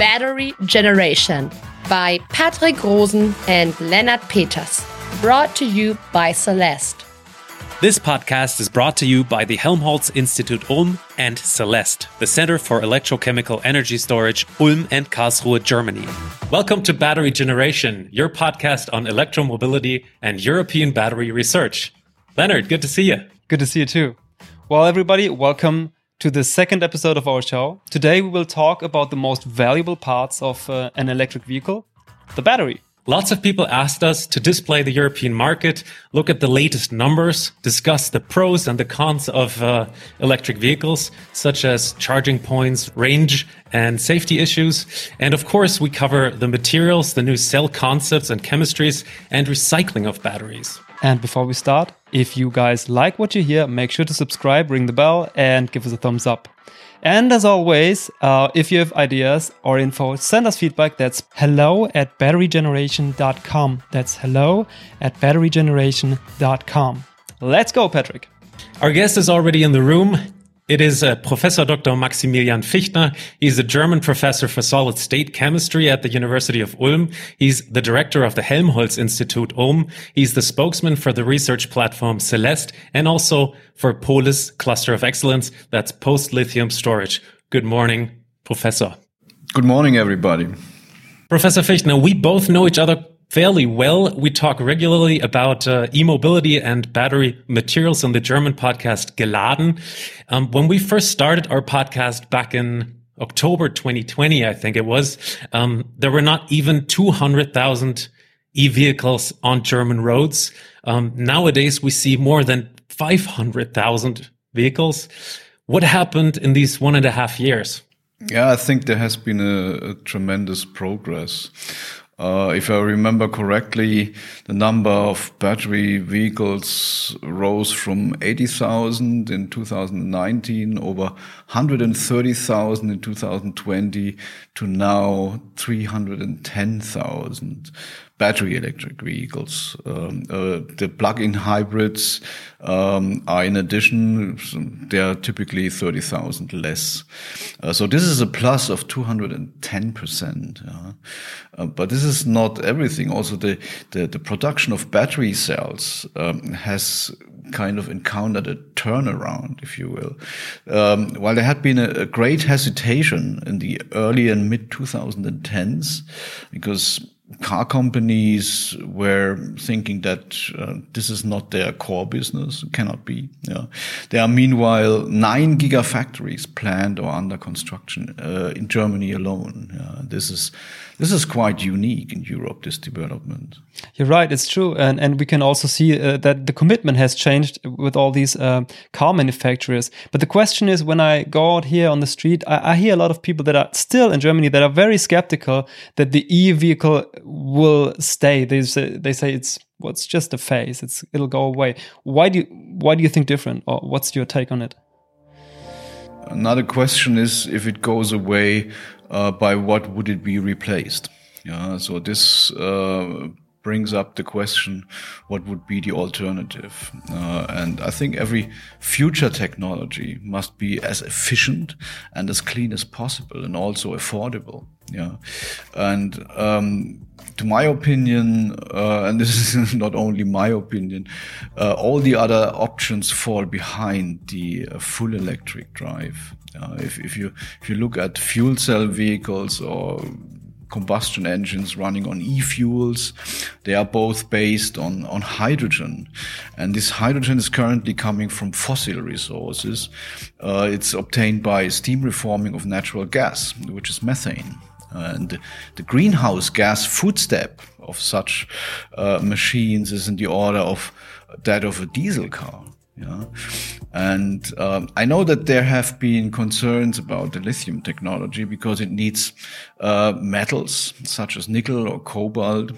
Battery Generation by Patrick Rosen and Leonard Peters. Brought to you by CELEST. This podcast is brought to you by the Helmholtz Institute Ulm and CELEST, the Center for Electrochemical Energy Storage, Ulm and Karlsruhe, Germany. Welcome to Battery Generation, your podcast on electromobility and European battery research. Leonard, good to see you. Good to see you too. Well, everybody, welcome to the second episode of our show. Today we will talk about the most valuable parts of uh, an electric vehicle, the battery. Lots of people asked us to display the European market, look at the latest numbers, discuss the pros and the cons of uh, electric vehicles, such as charging points, range, and safety issues. And of course, we cover the materials, the new cell concepts and chemistries, and recycling of batteries. And before we start, if you guys like what you hear, make sure to subscribe, ring the bell, and give us a thumbs up. And as always, uh, if you have ideas or info, send us feedback. That's hello at batterygeneration.com. That's hello at batterygeneration.com. Let's go, Patrick. Our guest is already in the room. It is uh, Professor Dr. Maximilian Fichtner. He's a German professor for solid state chemistry at the University of Ulm. He's the director of the Helmholtz Institute Ulm. He's the spokesman for the research platform CELEST and also for Polis Cluster of Excellence. That's post lithium storage. Good morning, Professor. Good morning, everybody. Professor Fichtner, we both know each other fairly well. We talk regularly about uh, e-mobility and battery materials on the German podcast Geladen. Um, when we first started our podcast back in October 2020, I think it was, um, there were not even 200,000 e-vehicles on German roads. Um, nowadays, we see more than 500,000 vehicles. What happened in these one and a half years? Yeah, I think there has been a, a tremendous progress. Uh, if I remember correctly, the number of battery vehicles rose from 80,000 in 2019 over 130,000 in 2020 to now 310,000 battery electric vehicles. Um, uh, the plug-in hybrids um, are in addition, they are typically 30,000 less. Uh, so this is a plus of 210%. Uh, but this is not everything. Also, the, the, the production of battery cells um, has kind of encountered a turnaround, if you will. Um, while there had been a, a, great hesitation in the early and mid 2010s, because car companies were thinking that uh, this is not their core business, it cannot be. Yeah. There are meanwhile nine gigafactories planned or under construction uh, in Germany alone. Yeah. This is this is quite unique in Europe. This development. You're right. It's true, and and we can also see uh, that the commitment has changed with all these uh, car manufacturers. But the question is, when I go out here on the street, I, I hear a lot of people that are still in Germany that are very skeptical that the e vehicle will stay. They say they say it's well, just a phase. It's it'll go away. Why do you, why do you think different, or what's your take on it? Another question is if it goes away, uh, by what would it be replaced? Yeah, so this uh, brings up the question what would be the alternative? Uh, and i think every future technology must be as efficient and as clean as possible and also affordable yeah? And um, to my opinion uh, and this is not only my opinion uh, all the other options fall behind the uh, full electric drive. If, if you if you look at fuel cell vehicles or combustion engines running on e-fuels. They are both based on, on hydrogen. And this hydrogen is currently coming from fossil resources. Uh, it's obtained by steam reforming of natural gas, which is methane. And the greenhouse gas footstep of such uh, machines is in the order of that of a diesel car. Yeah. And um, I know that there have been concerns about the lithium technology because it needs uh, metals such as nickel or cobalt.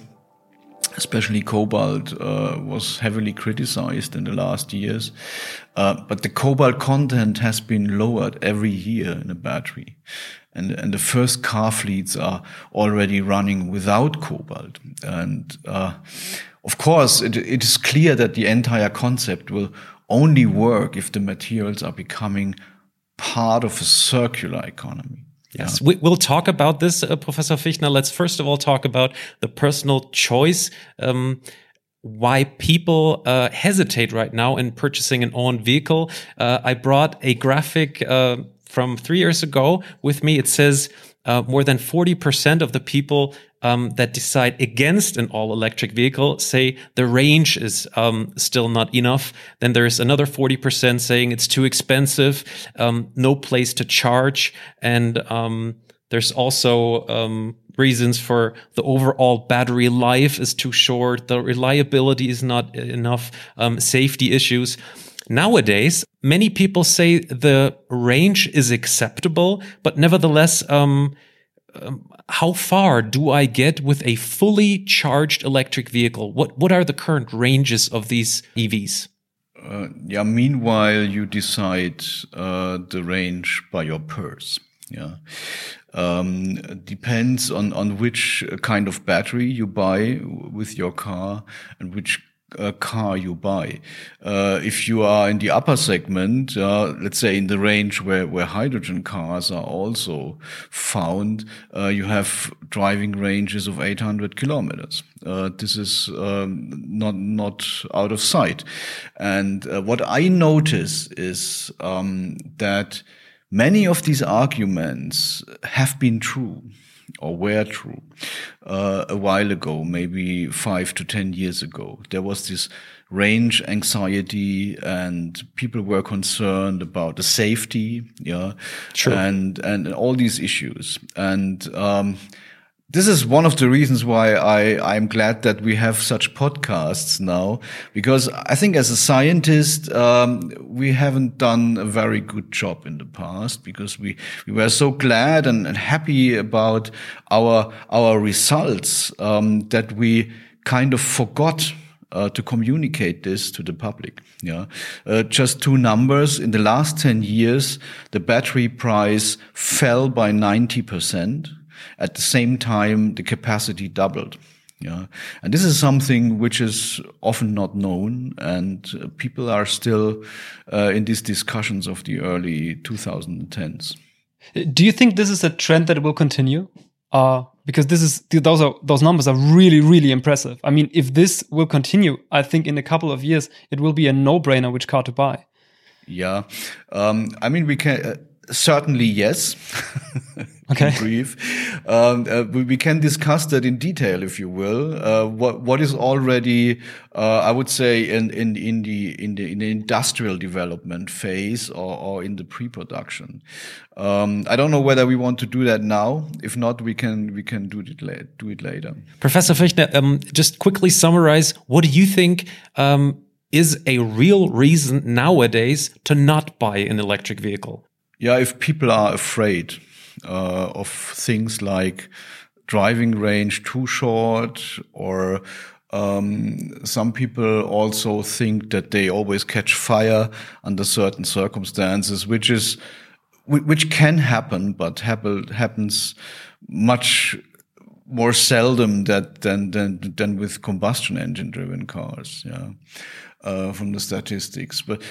Especially cobalt uh, was heavily criticized in the last years. Uh, but the cobalt content has been lowered every year in a battery. And, and the first car fleets are already running without cobalt. And uh, of course, it, it is clear that the entire concept will only work if the materials are becoming part of a circular economy. Yes, yeah. we, will talk about this, uh, Professor Fichtner. Let's first of all talk about the personal choice. Um, why people uh, hesitate right now in purchasing an own vehicle. Uh, I brought a graphic uh, from three years ago with me. It says uh, more than 40% of the people um, that decide against an all electric vehicle say the range is um, still not enough. Then there's another 40% saying it's too expensive, um, no place to charge. And um, there's also um, reasons for the overall battery life is too short, the reliability is not enough, um, safety issues. Nowadays, many people say the range is acceptable, but nevertheless, um, um, how far do I get with a fully charged electric vehicle? What what are the current ranges of these EVs? Uh, yeah. Meanwhile, you decide uh, the range by your purse. Yeah. Um, depends on, on which kind of battery you buy with your car and which uh, car you buy. Uh, if you are in the upper segment, uh, let's say in the range where, where hydrogen cars are also found, uh, you have driving ranges of 800 kilometers. Uh, this is um, not not out of sight. And uh, what I notice is um, that Many of these arguments have been true or were true uh, a while ago, maybe five to ten years ago. There was this range anxiety and people were concerned about the safety, yeah, sure. and and all these issues. And um, this is one of the reasons why I, I'm glad that we have such podcasts now, because I think as a scientist, um, we haven't done a very good job in the past because we, we were so glad and, and happy about our, our results, um, that we kind of forgot uh, to communicate this to the public. Yeah, uh, just two numbers. In the last ten years, the battery price fell by ninety percent. At the same time, the capacity doubled. Yeah. And this is something which is often not known, and uh, people are still uh, in these discussions of the early 2010s. Do you think this is a trend that will continue? Uh, because this is those are those numbers are really really impressive. I mean, if this will continue, I think in a couple of years it will be a no-brainer which car to buy. Yeah, um, I mean we can. Uh, certainly yes. okay. brief. Um, uh, we, we, can discuss that in detail, if you will. Uh, what what is already, uh, I would say, in, in in the in the in the industrial development phase or, or in the pre-production. Um, I don't know whether we want to do that now. If not, we can we can do it do it later. Professor Fichtner, um, just quickly summarize. What do you think? Um, is a real reason nowadays to not buy an electric vehicle? Yeah, if people are afraid uh, of things like driving range too short or um, some people also think that they always catch fire under certain circumstances, which is which can happen, but happen, happens much more seldom that than than than with combustion engine driven cars. Yeah, uh, from the statistics, but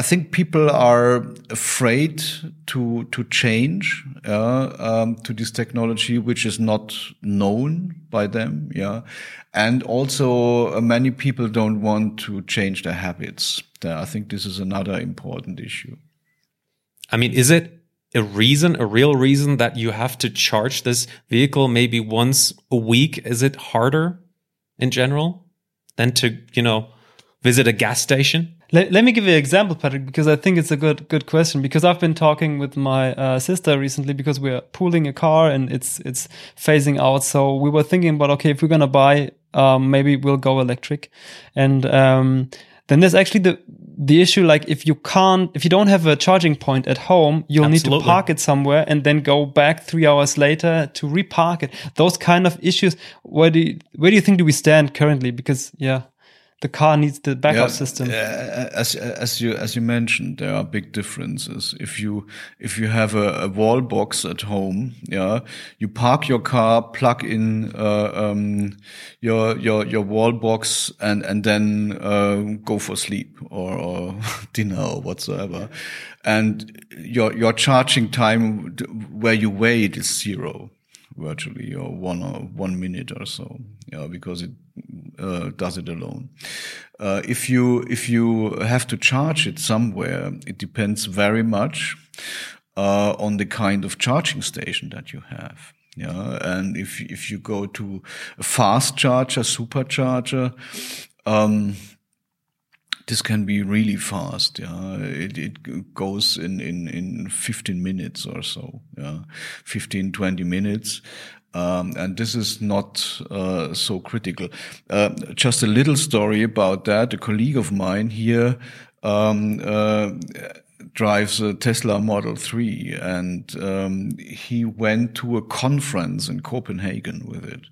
I think people are afraid to to change uh, um, to this technology, which is not known by them. Yeah, and also uh, many people don't want to change their habits. I think this is another important issue. I mean, is it a reason, a real reason that you have to charge this vehicle maybe once a week? Is it harder in general than to you know visit a gas station? Let, let me give you an example, Patrick, because I think it's a good good question. Because I've been talking with my uh, sister recently because we're pooling a car and it's it's phasing out. So we were thinking about okay, if we're gonna buy, um, maybe we'll go electric, and um, then there's actually the the issue like if you can't if you don't have a charging point at home you'll Absolutely. need to park it somewhere and then go back three hours later to repark it those kind of issues where do you, where do you think do we stand currently because yeah the car needs the backup yeah, system. as as you as you mentioned, there are big differences. If you if you have a, a wall box at home, yeah, you park your car, plug in uh, um, your your your wall box, and and then uh, go for sleep or, or dinner or whatsoever, and your your charging time where you wait is zero virtually or one or one minute or so yeah because it uh, does it alone. Uh, if you if you have to charge it somewhere it depends very much uh, on the kind of charging station that you have yeah. And if if you go to a fast charger supercharger um, this can be really fast. Yeah, it, it goes in, in, in 15 minutes or so. Yeah, 15, 20 minutes. Um, and this is not uh, so critical. Uh, just a little story about that. A colleague of mine here um, uh, drives a Tesla Model 3 and um, he went to a conference in Copenhagen with it.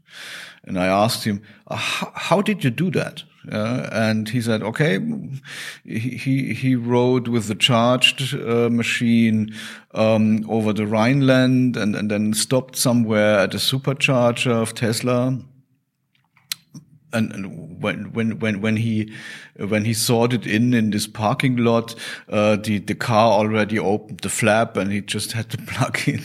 And I asked him, how did you do that? Uh, and he said, okay, he, he rode with the charged uh, machine um, over the Rhineland and, and then stopped somewhere at a supercharger of Tesla. And, and when when when when he when he sorted in in this parking lot, uh, the the car already opened the flap, and he just had to plug in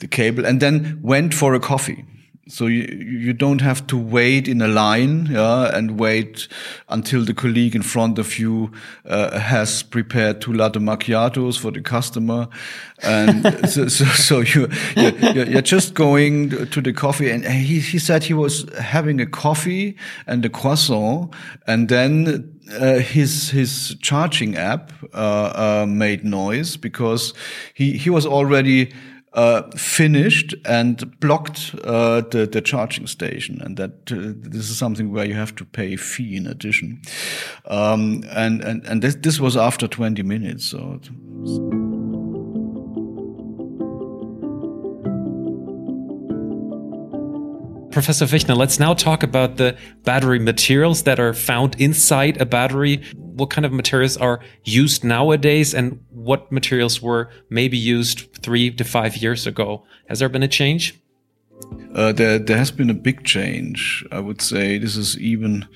the cable, and then went for a coffee. So you, you don't have to wait in a line, yeah, and wait until the colleague in front of you uh, has prepared two latte macchiatos for the customer, and so, so, so, you you're, you're, just going to the coffee. And he he said he was having a coffee and a croissant, and then uh, his his charging app uh, uh, made noise because he he was already uh, finished and blocked uh, the, the charging station, and that uh, this is something where you have to pay fee in addition. Um, and and and this this was after 20 minutes. So. Professor Fichtner, let's now talk about the battery materials that are found inside a battery. What kind of materials are used nowadays and what materials were maybe used three to five years ago? Has there been a change? Uh, there, there has been a big change. I would say this is even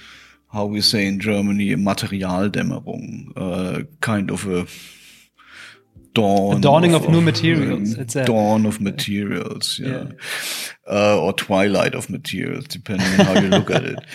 how we say in Germany, a Materialdämmerung, uh, kind of a dawn. A dawning of, of new materials. Um, it's a dawn of materials, yeah. yeah. Uh, or twilight of materials, depending on how you look at it.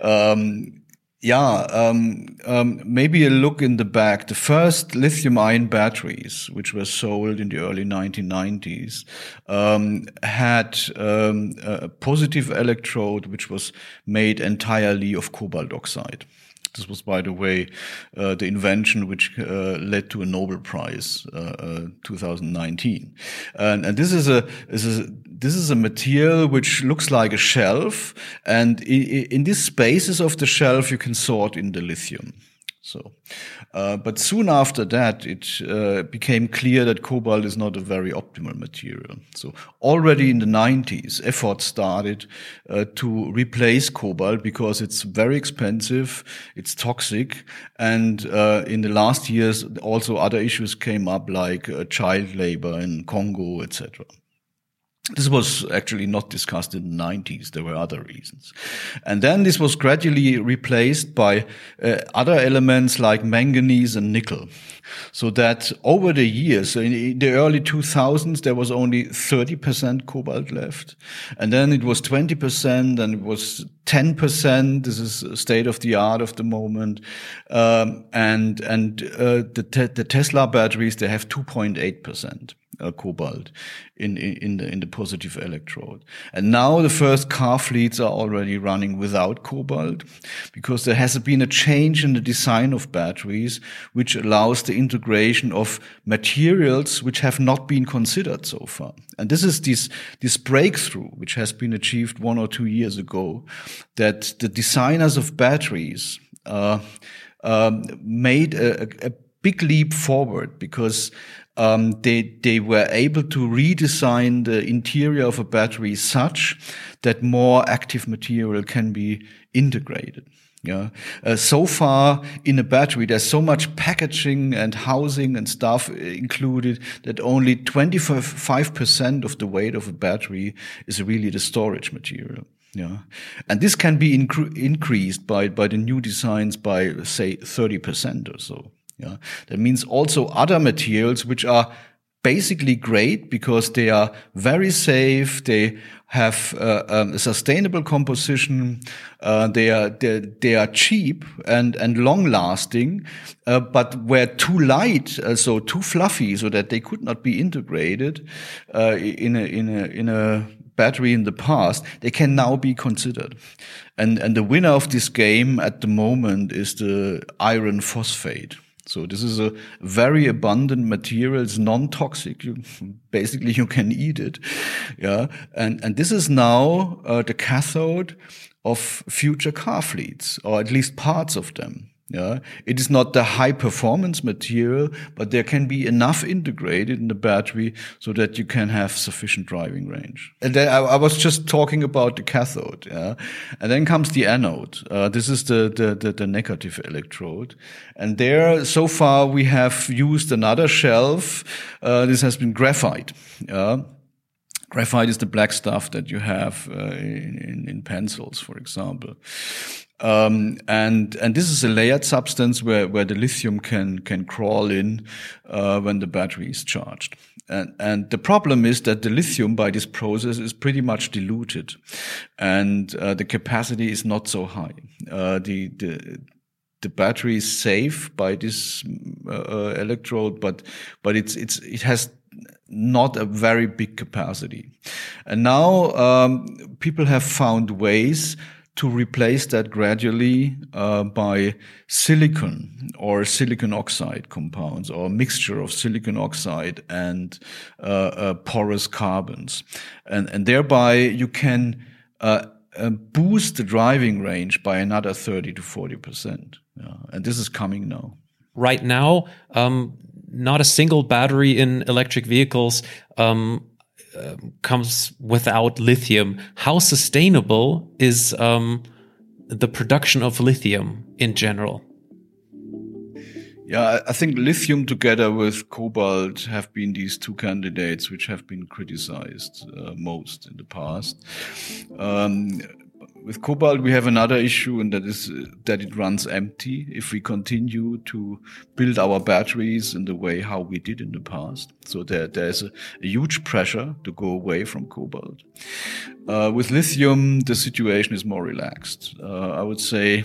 Um, yeah, um, um, maybe a look in the back. The first lithium ion batteries, which were sold in the early 1990s, um, had um, a positive electrode which was made entirely of cobalt oxide. This was, by the way, uh, the invention which uh, led to a Nobel Prize, uh, uh 2019. And, and, this is a, this is a, this is a material which looks like a shelf, and in these spaces of the shelf you can sort in the lithium. So, uh, but soon after that, it uh, became clear that cobalt is not a very optimal material. So already in the 90s, efforts started uh, to replace cobalt because it's very expensive, it's toxic, and uh, in the last years, also other issues came up like uh, child labor in Congo, etc. This was actually not discussed in the 90s. There were other reasons. And then this was gradually replaced by uh, other elements like manganese and nickel. So that over the years, in the early 2000s, there was only 30% cobalt left. And then it was 20% and it was 10%. This is state of the art of the moment. Um, and, and, uh, the, te the Tesla batteries, they have 2.8% uh, cobalt in, in the in the positive electrode. And now the first car fleets are already running without cobalt because there has been a change in the design of batteries which allows the integration of materials which have not been considered so far. And this is this this breakthrough which has been achieved one or two years ago that the designers of batteries uh, um, made a, a big leap forward because um, they they were able to redesign the interior of a battery such that more active material can be integrated. Yeah. Uh, so far in a battery, there's so much packaging and housing and stuff included that only 25% of the weight of a battery is really the storage material. Yeah. And this can be incre increased by, by the new designs by, say, 30% or so. Yeah. That means also other materials which are basically great because they are very safe. They have uh, um, a sustainable composition. Uh, they are they, they, are cheap and and long lasting, uh, but were too light, uh, so too fluffy, so that they could not be integrated uh, in a in a in a battery in the past. They can now be considered, and and the winner of this game at the moment is the iron phosphate. So this is a very abundant material. It's non-toxic. You, basically, you can eat it. Yeah, and and this is now uh, the cathode of future car fleets, or at least parts of them. Yeah, it is not the high performance material, but there can be enough integrated in the battery so that you can have sufficient driving range. And then I, I was just talking about the cathode. Yeah, and then comes the anode. Uh, this is the, the, the the negative electrode, and there so far we have used another shelf. Uh, this has been graphite. Yeah. Graphite is the black stuff that you have uh, in, in, pencils, for example. Um, and and this is a layered substance where, where the lithium can can crawl in uh, when the battery is charged. And, and the problem is that the lithium by this process is pretty much diluted, and uh, the capacity is not so high. Uh, the the the battery is safe by this uh, uh, electrode, but but it's it's it has not a very big capacity. And now um, people have found ways to replace that gradually uh, by silicon or silicon oxide compounds or a mixture of silicon oxide and uh, uh, porous carbons. And, and thereby you can uh, uh, boost the driving range by another 30 to 40%. Yeah. And this is coming now. Right now, um, not a single battery in electric vehicles um, comes without lithium. How sustainable is um, the production of lithium in general? Yeah, I think lithium together with cobalt have been these two candidates which have been criticized uh, most in the past. Um, with cobalt, we have another issue, and that is uh, that it runs empty if we continue to build our batteries in the way how we did in the past. So there, there's a, a huge pressure to go away from cobalt. Uh, with lithium, the situation is more relaxed. Uh, I would say,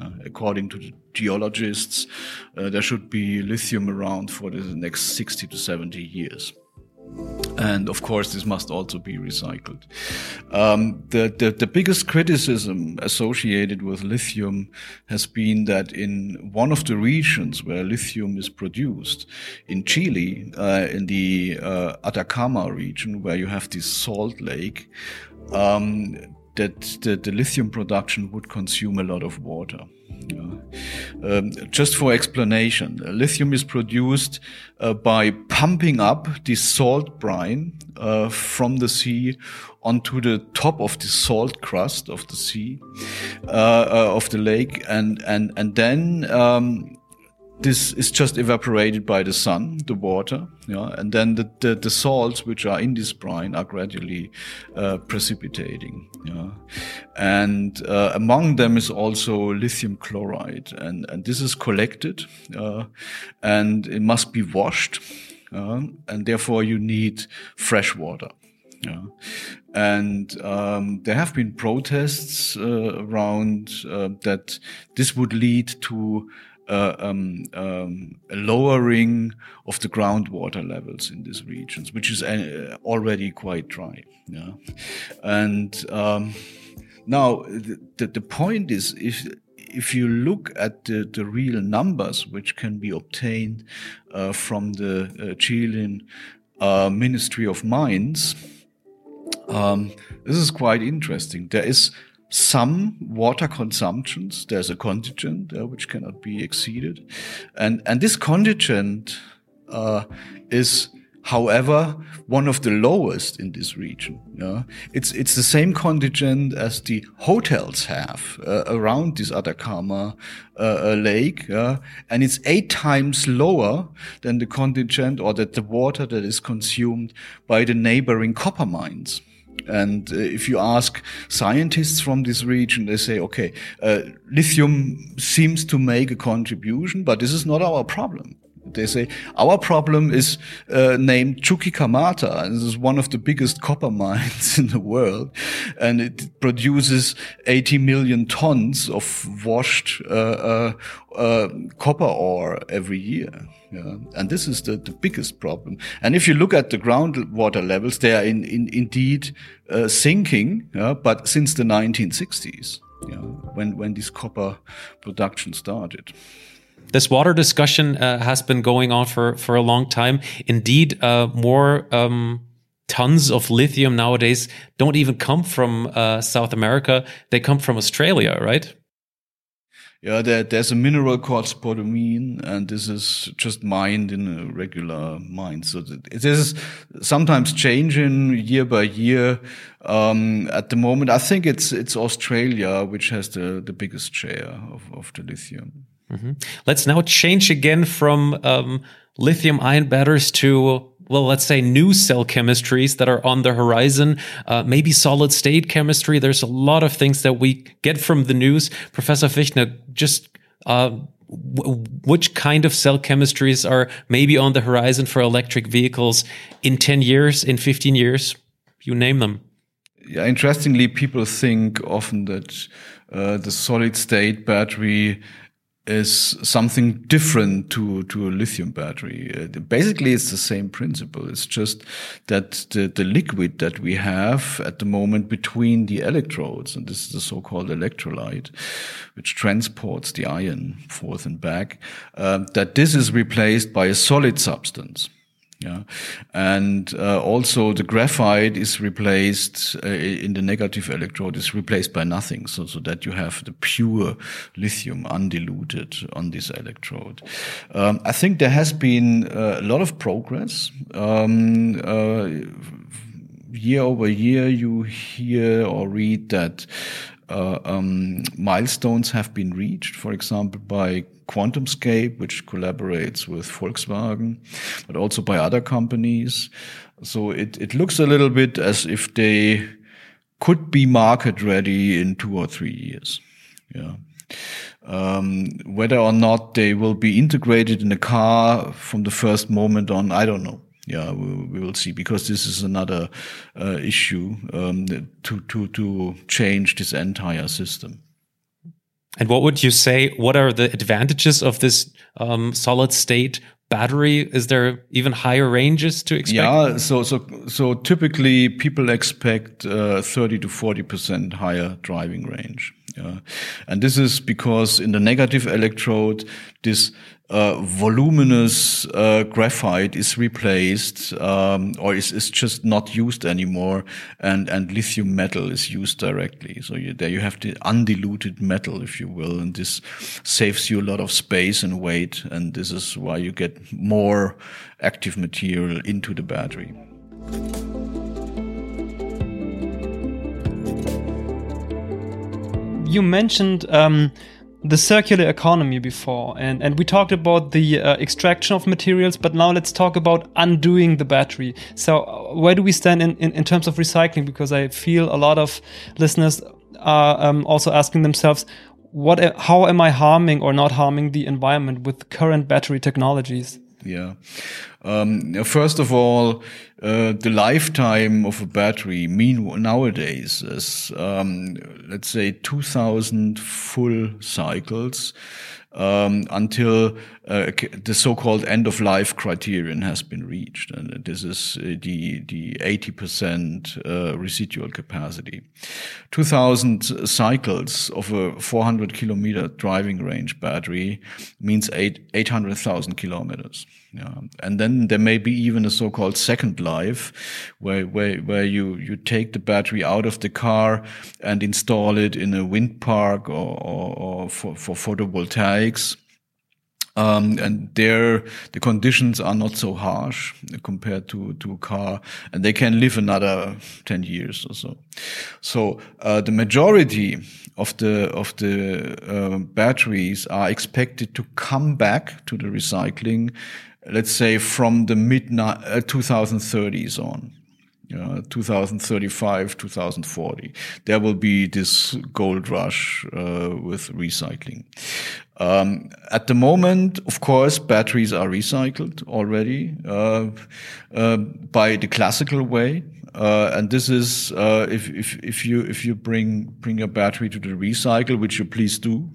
uh, according to the geologists, uh, there should be lithium around for the next 60 to 70 years. And of course, this must also be recycled. Um, the, the, the biggest criticism associated with lithium has been that in one of the regions where lithium is produced, in Chile, uh, in the uh, Atacama region, where you have this salt lake, um, that the, the lithium production would consume a lot of water. Um, just for explanation, lithium is produced uh, by pumping up the salt brine uh, from the sea onto the top of the salt crust of the sea, uh, uh of the lake, and and and then um, this is just evaporated by the sun, the water, yeah, and then the, the, the salts which are in this brine are gradually uh, precipitating. Yeah. And uh, among them is also lithium chloride, and, and this is collected uh, and it must be washed, and therefore you need fresh water. Yeah. And um, there have been protests uh, around uh, that this would lead to uh, um, um, a lowering of the groundwater levels in these regions, which is uh, already quite dry. Yeah, and um, now the, the point is if if you look at the, the real numbers which can be obtained uh, from the uh, Chilean uh, Ministry of Mines, um, this is quite interesting. There is some water consumptions. There's a contingent uh, which cannot be exceeded, and and this contingent uh, is however, one of the lowest in this region. Yeah? It's, it's the same contingent as the hotels have uh, around this Atacama uh, lake. Yeah? And it's eight times lower than the contingent or that the water that is consumed by the neighboring copper mines. And uh, if you ask scientists from this region, they say, okay, uh, lithium seems to make a contribution, but this is not our problem. They say our problem is uh, named Chuquicamata, and this is one of the biggest copper mines in the world, and it produces 80 million tons of washed uh, uh, uh, copper ore every year. Yeah. And this is the, the biggest problem. And if you look at the groundwater levels, they are in, in, indeed uh, sinking, yeah, but since the 1960s, yeah, when, when this copper production started. This water discussion uh, has been going on for, for a long time. Indeed, uh, more um, tons of lithium nowadays don't even come from uh, South America. They come from Australia, right? Yeah, there, there's a mineral called spodumene, and this is just mined in a regular mine. So this is sometimes changing year by year. Um, at the moment, I think it's it's Australia which has the, the biggest share of, of the lithium. Mm -hmm. Let's now change again from um, lithium ion batteries to well, let's say new cell chemistries that are on the horizon, uh, maybe solid state chemistry. There's a lot of things that we get from the news. Professor Fichtner, just uh, which kind of cell chemistries are maybe on the horizon for electric vehicles in 10 years, in 15 years? You name them. Yeah, interestingly, people think often that uh, the solid state battery is something different to, to a lithium battery. Uh, basically, it's the same principle. It's just that the, the liquid that we have at the moment between the electrodes, and this is the so-called electrolyte, which transports the ion forth and back, uh, that this is replaced by a solid substance. Yeah, and uh, also the graphite is replaced uh, in the negative electrode is replaced by nothing, so so that you have the pure lithium undiluted on this electrode. Um, I think there has been uh, a lot of progress. Um, uh, year over year, you hear or read that uh, um, milestones have been reached, for example, by QuantumScape, which collaborates with Volkswagen, but also by other companies. So it, it looks a little bit as if they could be market ready in two or three years. Yeah. Um, whether or not they will be integrated in a car from the first moment on, I don't know yeah, we, we, will see because this is another uh, issue um, to to to change this entire system. And what would you say? What are the advantages of this um, solid state battery? Is there even higher ranges to expect? Yeah, so so so typically people expect uh, thirty to forty percent higher driving range. Yeah. And this is because in the negative electrode, this uh, voluminous uh, graphite is replaced um, or is, is just not used anymore and, and lithium metal is used directly. So you, there you have the undiluted metal, if you will, and this saves you a lot of space and weight. And this is why you get more active material into the battery. You mentioned um the circular economy before, and, and we talked about the uh, extraction of materials, but now let's talk about undoing the battery. So, uh, where do we stand in, in, in, terms of recycling? Because I feel a lot of listeners are um, also asking themselves, what, how am I harming or not harming the environment with current battery technologies? Yeah. Um, first of all, uh, the lifetime of a battery mean nowadays is, um, let's say, 2000 full cycles um, until uh, the so-called end-of-life criterion has been reached, and this is uh, the the 80% uh, residual capacity. 2,000 cycles of a 400 kilometer driving range battery means eight 800,000 kilometers. Yeah. And then there may be even a so-called second life where, where, where you, you take the battery out of the car and install it in a wind park or, or, or for, for photovoltaics Um, and there, the conditions are not so harsh compared to, to a car, and they can live another 10 years or so. So, uh, the majority of the, of the, uh, batteries are expected to come back to the recycling, let's say from the mid 2030s uh, on. Uh, 2035, 2040. There will be this gold rush uh, with recycling. Um, at the moment, of course, batteries are recycled already uh, uh, by the classical way, uh, and this is uh, if, if if you if you bring bring a battery to the recycle, which you please do.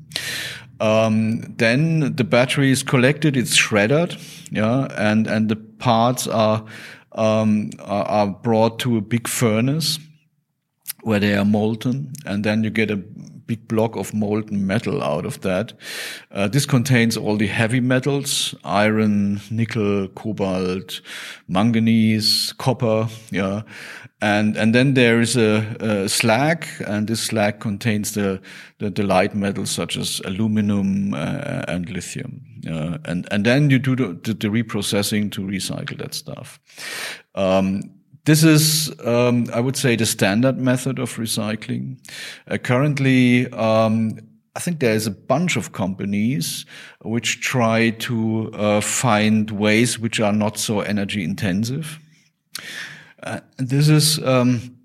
Um, then the battery is collected, it's shredded, yeah, and and the parts are um, are, are brought to a big furnace where they are molten, and then you get a big block of molten metal out of that. Uh, this contains all the heavy metals, iron, nickel, cobalt, manganese, copper, yeah. And, and then there is a, a slag, and this slag contains the, the, the light metals such as aluminum uh, and lithium. Uh, and, and then you do the, the, the, reprocessing to recycle that stuff. Um, this is, um, I would say, the standard method of recycling. Uh, currently, um, I think there is a bunch of companies which try to uh, find ways which are not so energy intensive. Uh, this is, um,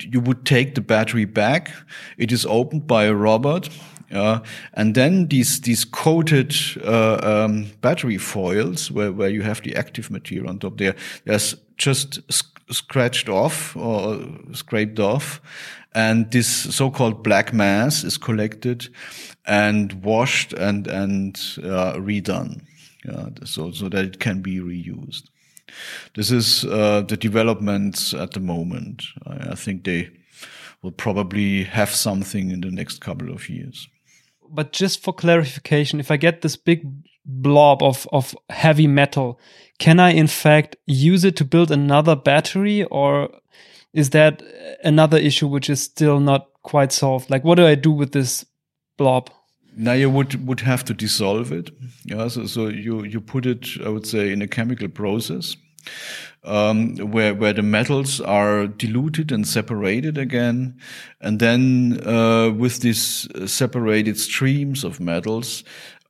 you would take the battery back. It is opened by a robot. Uh, and then these these coated uh, um, battery foils, where, where you have the active material on top, there there's just scratched off or scraped off. And this so-called black mass is collected and washed and, and uh, redone. so, so that it can be reused. This is uh, the developments at the moment. I, I think they will probably have something in the next couple of years. But just for clarification, if I get this big blob of, of heavy metal, can I in fact use it to build another battery or is that another issue which is still not quite solved? Like, what do I do with this blob? Now you would would have to dissolve it. Yeah, so, so you you put it, I would say, in a chemical process. Um, where where the metals are diluted and separated again, and then uh, with these separated streams of metals,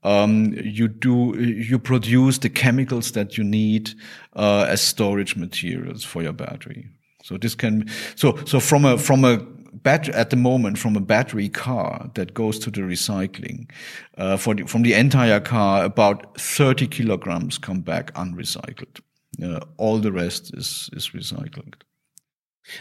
um, you do you produce the chemicals that you need uh, as storage materials for your battery. So this can so so from a from a bat at the moment from a battery car that goes to the recycling uh, for the, from the entire car about 30 kilograms come back unrecycled. Uh, all the rest is is recycled.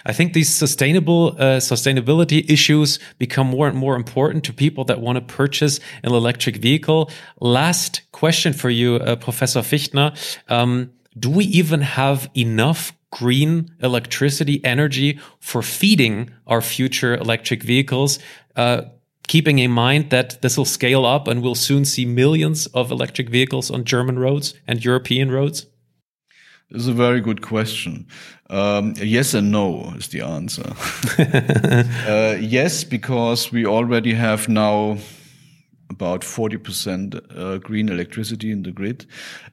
I think these sustainable uh, sustainability issues become more and more important to people that want to purchase an electric vehicle. Last question for you, uh, Professor Fichtner: um, Do we even have enough green electricity energy for feeding our future electric vehicles? Uh, keeping in mind that this will scale up and we'll soon see millions of electric vehicles on German roads and European roads. This is a very good question. Um, yes and no is the answer. uh, yes, because we already have now about 40% uh, green electricity in the grid.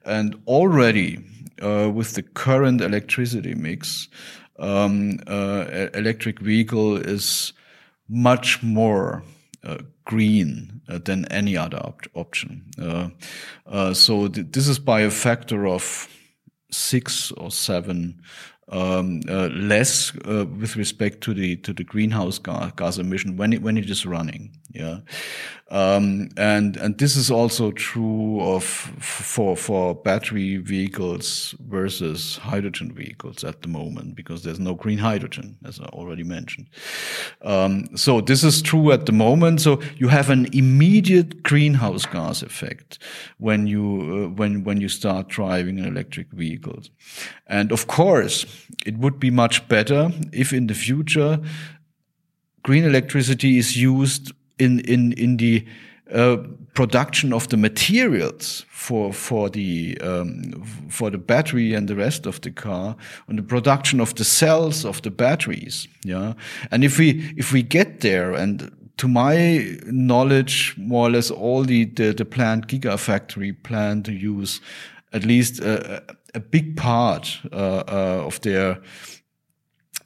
And already uh, with the current electricity mix, um, uh, electric vehicle is much more uh, green uh, than any other op option. so th this is by a factor of six or seven um, uh, less uh, with respect to the to the greenhouse gas, gas emission when it when it is running. Yeah, um, and and this is also true of for for battery vehicles versus hydrogen vehicles at the moment because there's no green hydrogen as I already mentioned. Um, so this is true at the moment. So you have an immediate greenhouse gas effect when you uh, when when you start driving an electric vehicle, and of course it would be much better if in the future green electricity is used in in in the uh, production of the materials for for the um, for the battery and the rest of the car, on the production of the cells of the batteries. Yeah, and if we if we get there and to my knowledge, more or less all the, the, the planned gigafactory plan to use at least a, a big part uh, uh, of their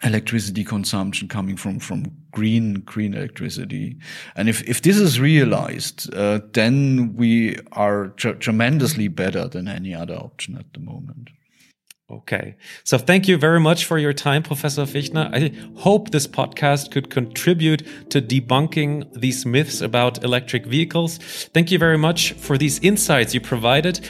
electricity consumption coming from from green green electricity and if if this is realized uh, then we are tr tremendously better than any other option at the moment Okay. So thank you very much for your time, Professor Fichtner. I hope this podcast could contribute to debunking these myths about electric vehicles. Thank you very much for these insights you provided.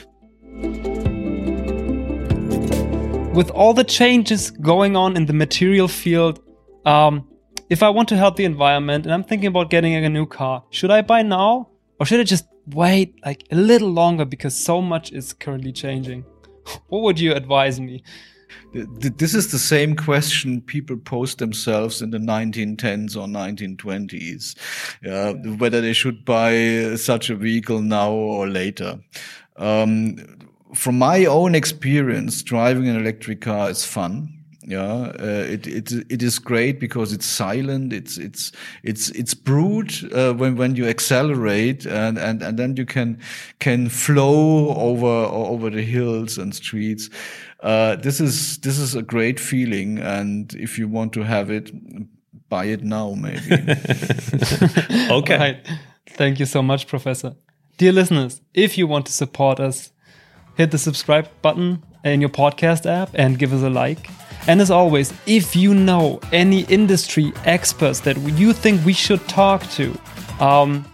With all the changes going on in the material field, um, if I want to help the environment and I'm thinking about getting a new car, should I buy now or should I just wait like a little longer because so much is currently changing? what would you advise me? This is the same question people posed themselves in the 1910s or 1920s, uh, whether they should buy such a vehicle now or later. Um, from my own experience, driving an electric car is fun. Yeah, uh, it it it is great because it's silent. It's it's it's it's brute uh, when when you accelerate and and and then you can can flow over over the hills and streets. Uh, this is this is a great feeling, and if you want to have it, buy it now, maybe. okay. Right. Thank you so much, Professor. Dear listeners, if you want to support us, hit the subscribe button in your podcast app and give us a like. And as always, if you know any industry experts that you think we should talk to, um,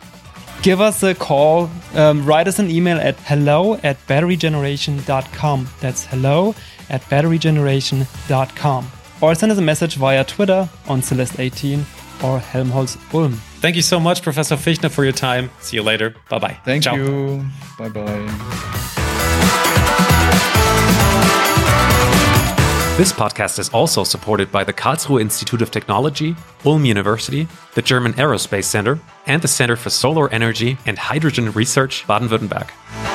give us a call, um, write us an email at hello at batterygeneration.com. That's hello at batterygeneration.com. Or send us a message via Twitter on CELEST18 or Helmholtz Ulm. Thank you so much, Professor Fichtner, for your time. See you later. Bye bye. Thank Ciao. you. Bye bye. This podcast is also supported by the Karlsruhe Institute of Technology, Ulm University, the German Aerospace Center, and the Center for Solar Energy and Hydrogen Research Baden-Württemberg.